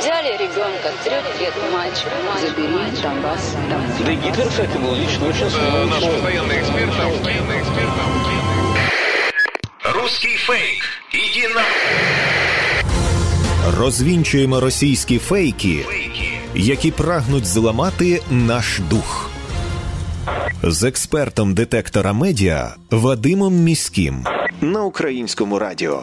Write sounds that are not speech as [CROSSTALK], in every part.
Взяли ребенка, трех лет мальчик, забери Донбасс. Да и Гитлер, кстати, был лично очень Э, Наш постоянный эксперт, там, постоянный эксперт, там. Русский фейк. Иди на... Розвінчуємо російські фейки, які прагнуть зламати наш дух. З експертом детектора медіа Вадимом Міським на українському радіо.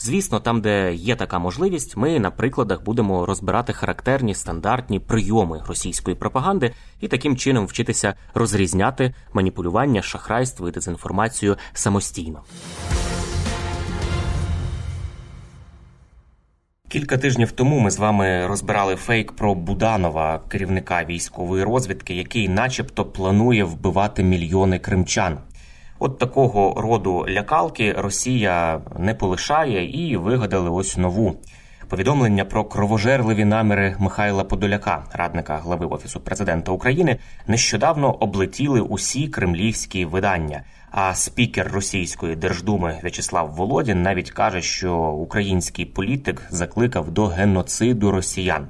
Звісно, там, де є така можливість, ми на прикладах будемо розбирати характерні стандартні прийоми російської пропаганди і таким чином вчитися розрізняти маніпулювання, шахрайство і дезінформацію самостійно. Кілька тижнів тому ми з вами розбирали фейк про Буданова, керівника військової розвідки, який, начебто, планує вбивати мільйони кримчан. От такого роду лякалки Росія не полишає і вигадали ось нову. Повідомлення про кровожерливі наміри Михайла Подоляка, радника глави офісу президента України, нещодавно облетіли усі кремлівські видання. А спікер російської держдуми В'ячеслав Володін навіть каже, що український політик закликав до геноциду росіян.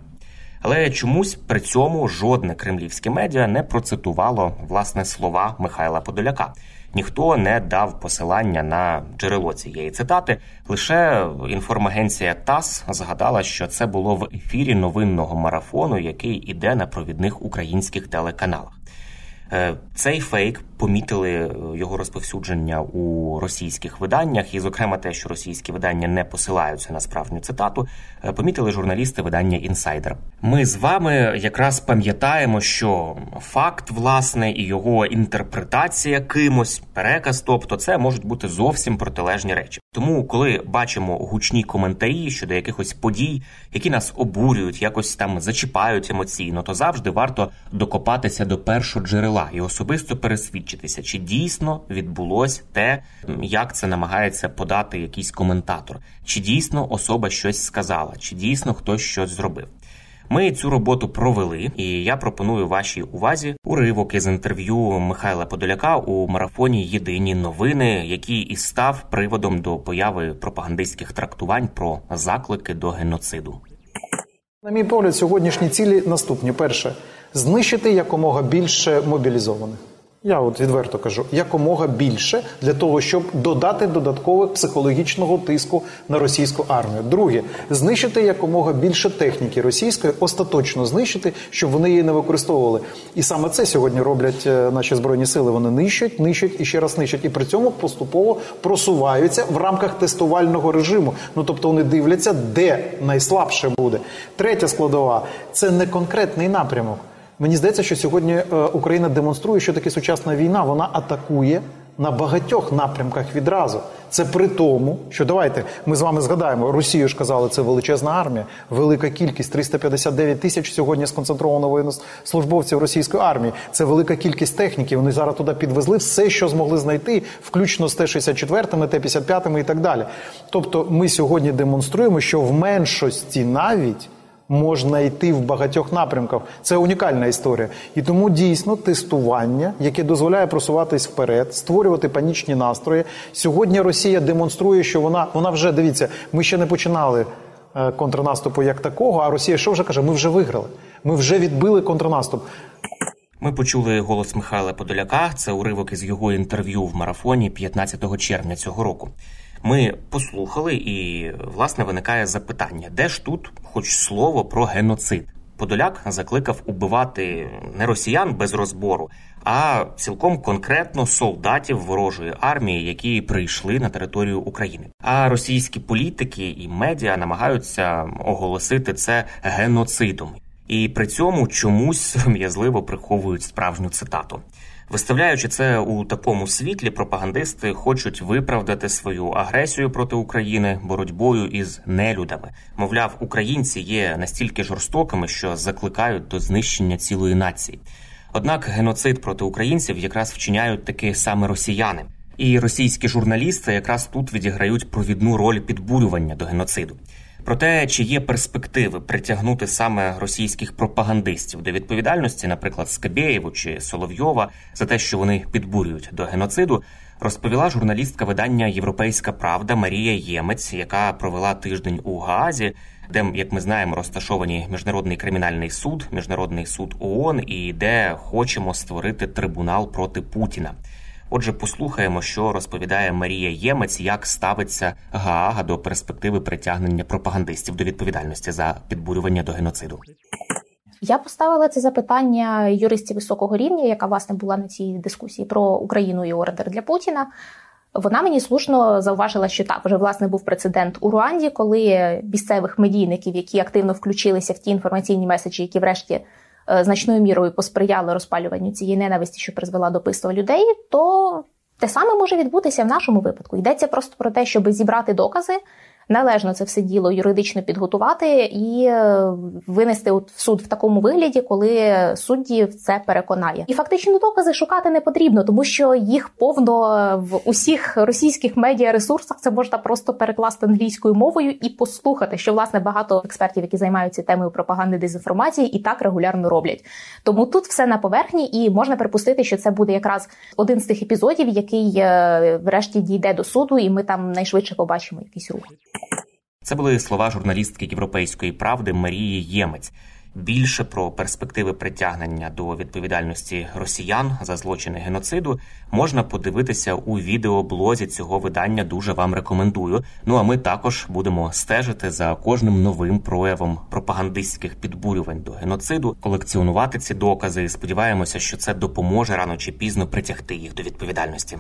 Але чомусь при цьому жодне кремлівське медіа не процитувало власне слова Михайла Подоляка. Ніхто не дав посилання на джерело цієї цитати. Лише інформагенція ТАСС згадала, що це було в ефірі новинного марафону, який іде на провідних українських телеканалах. Е, Цей фейк помітили його розповсюдження у російських виданнях, і, зокрема, те, що російські видання не посилаються на справжню цитату, е, помітили журналісти видання Інсайдер. Ми з вами якраз пам'ятаємо, що факт, власне, і його інтерпретація кимось, переказ, тобто це можуть бути зовсім протилежні речі. Тому, коли бачимо гучні коментарі щодо якихось подій, які нас обурюють, якось там зачіпають емоційно, то завжди варто докопатися до першого джерела і особисто пересвідчитися, чи дійсно відбулось те, як це намагається подати якийсь коментатор, чи дійсно особа щось сказала, чи дійсно хтось щось зробив. Ми цю роботу провели, і я пропоную вашій увазі уривок із інтерв'ю Михайла Подоляка у марафоні Єдині новини, який і став приводом до появи пропагандистських трактувань про заклики до геноциду. На мій погляд, сьогоднішні цілі наступні: перше знищити якомога більше мобілізованих. Я от відверто кажу, якомога більше для того, щоб додати додаткового психологічного тиску на російську армію. Друге, знищити якомога більше техніки російської, остаточно знищити, щоб вони її не використовували. І саме це сьогодні роблять е, наші збройні сили. Вони нищать, нищать і ще раз нищать, і при цьому поступово просуваються в рамках тестувального режиму. Ну тобто вони дивляться, де найслабше буде. Третя складова це не конкретний напрямок. Мені здається, що сьогодні е, Україна демонструє, що таке сучасна війна. Вона атакує на багатьох напрямках відразу. Це при тому, що давайте ми з вами згадаємо, Росію ж казали, це величезна армія, велика кількість 359 тисяч сьогодні сконцентровано воєннослужбовців російської армії. Це велика кількість техніки. Вони зараз туди підвезли все, що змогли знайти, включно з Т-64, Т-55 і так далі. Тобто, ми сьогодні демонструємо, що в меншості навіть можна йти в багатьох напрямках. Це унікальна історія. І тому дійсно тестування, яке дозволяє просуватись вперед, створювати панічні настрої. Сьогодні Росія демонструє, що вона вона вже дивіться, ми ще не починали е, контрнаступу як такого. А Росія що вже каже? Ми вже виграли. Ми вже відбили контрнаступ. Ми почули голос Михайла Подоляка. Це уривок із його інтерв'ю в марафоні 15 червня цього року. Ми послухали, і власне виникає запитання: де ж тут, хоч слово про геноцид? Подоляк закликав убивати не росіян без розбору, а цілком конкретно солдатів ворожої армії, які прийшли на територію України. А російські політики і медіа намагаються оголосити це геноцидом, і при цьому чомусь [LAUGHS] сором'язливо приховують справжню цитату. Виставляючи це у такому світлі, пропагандисти хочуть виправдати свою агресію проти України боротьбою із нелюдами. Мовляв, українці є настільки жорстокими, що закликають до знищення цілої нації. Однак геноцид проти українців якраз вчиняють таки саме росіяни. І російські журналісти якраз тут відіграють провідну роль підбурювання до геноциду. Про те, чи є перспективи притягнути саме російських пропагандистів до відповідальності, наприклад, Скабєєву чи Соловйова, за те, що вони підбурюють до геноциду, розповіла журналістка видання Європейська Правда Марія Ємець, яка провела тиждень у Гаазі, де, як ми знаємо, розташовані міжнародний кримінальний суд, міжнародний суд ООН і де хочемо створити трибунал проти Путіна. Отже, послухаємо, що розповідає Марія Ємець, як ставиться Гаага до перспективи притягнення пропагандистів до відповідальності за підбурювання до геноциду. Я поставила це запитання юристів високого рівня, яка власне була на цій дискусії про Україну і ордер для Путіна. Вона мені слушно зауважила, що так вже власне був прецедент у Руанді, коли місцевих медійників, які активно включилися в ті інформаційні меседжі, які врешті значною мірою посприяли розпалюванню цієї ненависті, що призвела до пиства людей, то те саме може відбутися в нашому випадку. Йдеться просто про те, щоб зібрати докази, належно це все діло юридично підготувати і е, винести в суд в такому вигляді, коли судді в це переконає. І фактично докази шукати не потрібно, тому що їх повно в усіх російських медіаресурсах це можна просто перекласти англійською мовою і послухати, що власне багато експертів, які займаються темою пропаганди дезінформації, і так регулярно роблять. Тому тут все на поверхні, і можна припустити, що це буде якраз один з тих епізодів, який е, врешті дійде до суду, і ми там найшвидше побачимо якийсь рух. Це були слова журналістки європейської правди Марії Ємець. Більше про перспективи притягнення до відповідальності росіян за злочини геноциду можна подивитися у відеоблозі цього видання. Дуже вам рекомендую. Ну а ми також будемо стежити за кожним новим проявом пропагандистських підбурювань до геноциду, колекціонувати ці докази. і Сподіваємося, що це допоможе рано чи пізно притягти їх до відповідальності.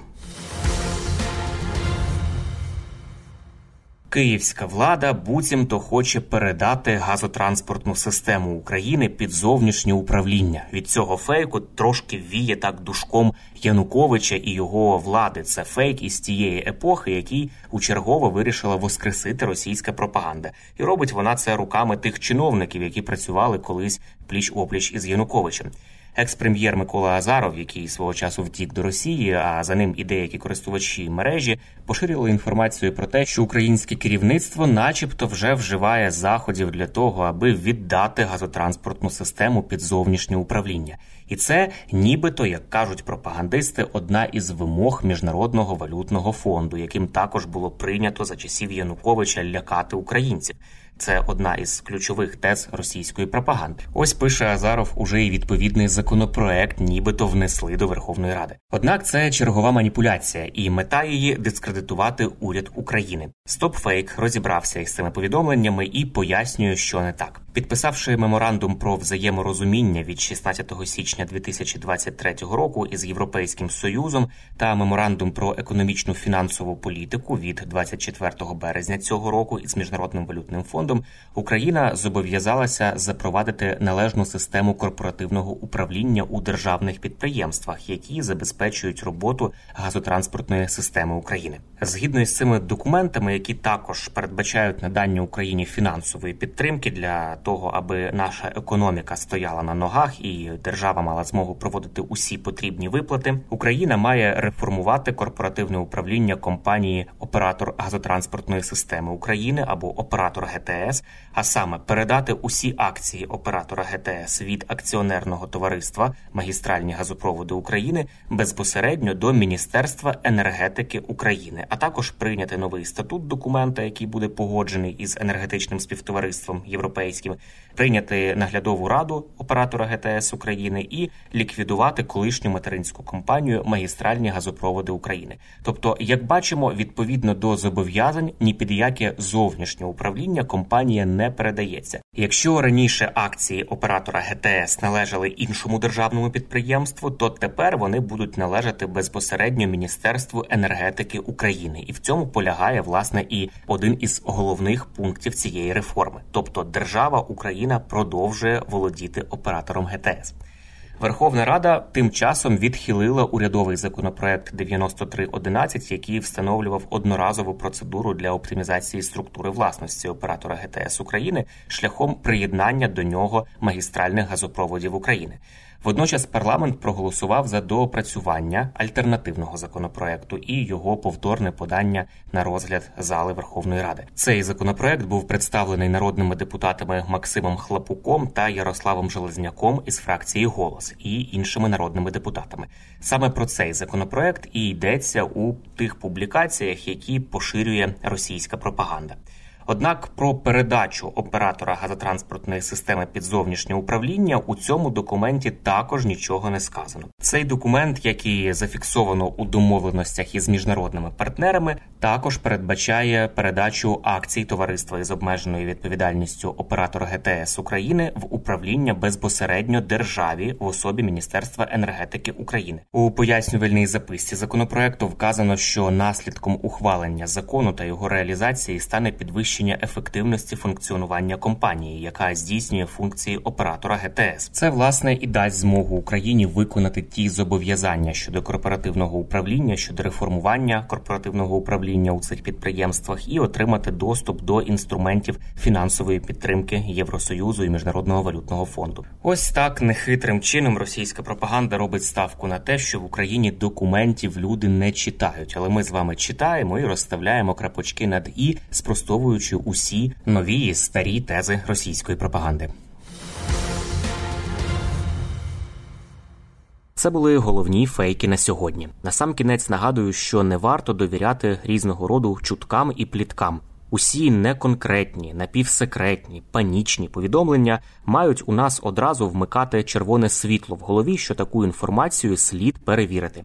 Київська влада буцімто хоче передати газотранспортну систему України під зовнішнє управління. Від цього фейку трошки віє так душком Януковича і його влади. Це фейк із тієї епохи, який учергово вирішила воскресити російська пропаганда, і робить вона це руками тих чиновників, які працювали колись пліч опліч із Януковичем. Екс-прем'єр Микола Азаров, який свого часу втік до Росії, а за ним і деякі користувачі мережі поширили інформацію про те, що українське керівництво, начебто, вже вживає заходів для того, аби віддати газотранспортну систему під зовнішнє управління, і це, нібито, як кажуть пропагандисти, одна із вимог міжнародного валютного фонду, яким також було прийнято за часів Януковича лякати українців. Це одна із ключових тез російської пропаганди. Ось пише Азаров уже і відповідний законопроект, нібито внесли до Верховної Ради. Однак це чергова маніпуляція, і мета її дискредитувати уряд України. Стопфейк розібрався із цими повідомленнями і пояснює, що не так. Підписавши меморандум про взаєморозуміння від 16 січня 2023 року із Європейським Союзом та меморандум про економічну фінансову політику від 24 березня цього року із міжнародним валютним фондом, Україна зобов'язалася запровадити належну систему корпоративного управління у державних підприємствах, які забезпечують роботу газотранспортної системи України. Згідно із цими документами, які також передбачають надання Україні фінансової підтримки для того, аби наша економіка стояла на ногах і держава мала змогу проводити усі потрібні виплати. Україна має реформувати корпоративне управління компанії оператор газотранспортної системи України або оператор ГТС, а саме передати усі акції оператора ГТС від акціонерного товариства Магістральні газопроводи України безпосередньо до Міністерства енергетики України, а також прийняти новий статут документа, який буде погоджений із енергетичним співтовариством європейським, прийняти наглядову раду оператора ГТС України і ліквідувати колишню материнську компанію Магістральні газопроводи України. Тобто, як бачимо, відповідно до зобов'язань ні під яке зовнішнє управління компанія не передається. Якщо раніше акції оператора ГТС належали іншому державному підприємству, то тепер вони будуть належати безпосередньо Міністерству енергетики України, і в цьому полягає власне і один із головних пунктів цієї реформи, тобто держава Україна продовжує володіти оператором ГТС. Верховна Рада тим часом відхилила урядовий законопроект 9311, який встановлював одноразову процедуру для оптимізації структури власності оператора ГТС України шляхом приєднання до нього магістральних газопроводів України. Водночас парламент проголосував за доопрацювання альтернативного законопроекту і його повторне подання на розгляд зали Верховної Ради. Цей законопроект був представлений народними депутатами Максимом Хлапуком та Ярославом Железняком із фракції Голос і іншими народними депутатами. Саме про цей законопроект і йдеться у тих публікаціях, які поширює російська пропаганда. Однак про передачу оператора газотранспортної системи під зовнішнє управління у цьому документі також нічого не сказано. Цей документ, який зафіксовано у домовленостях із міжнародними партнерами, також передбачає передачу акцій товариства із обмеженою відповідальністю оператора ГТС України в управління безпосередньо державі в особі Міністерства енергетики України. У пояснювальній записці законопроекту вказано, що наслідком ухвалення закону та його реалізації стане підвищення ефективності функціонування компанії, яка здійснює функції оператора ГТС. Це власне і дасть змогу Україні виконати ті зобов'язання щодо корпоративного управління, щодо реформування корпоративного управління у цих підприємствах і отримати доступ до інструментів фінансової підтримки Євросоюзу і міжнародного валютного фонду. Ось так нехитрим чином російська пропаганда робить ставку на те, що в Україні документів люди не читають, але ми з вами читаємо і розставляємо крапочки над і, спростовуючи усі нові старі тези російської пропаганди. Це були головні фейки на сьогодні. Насамкінець нагадую, що не варто довіряти різного роду чуткам і пліткам. Усі неконкретні, напівсекретні, панічні повідомлення мають у нас одразу вмикати червоне світло в голові, що таку інформацію слід перевірити.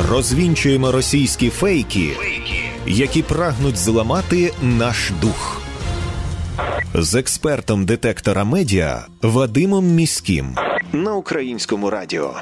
Розвінчуємо російські фейки, які прагнуть зламати наш дух. З експертом детектора медіа Вадимом Міським на українському радіо.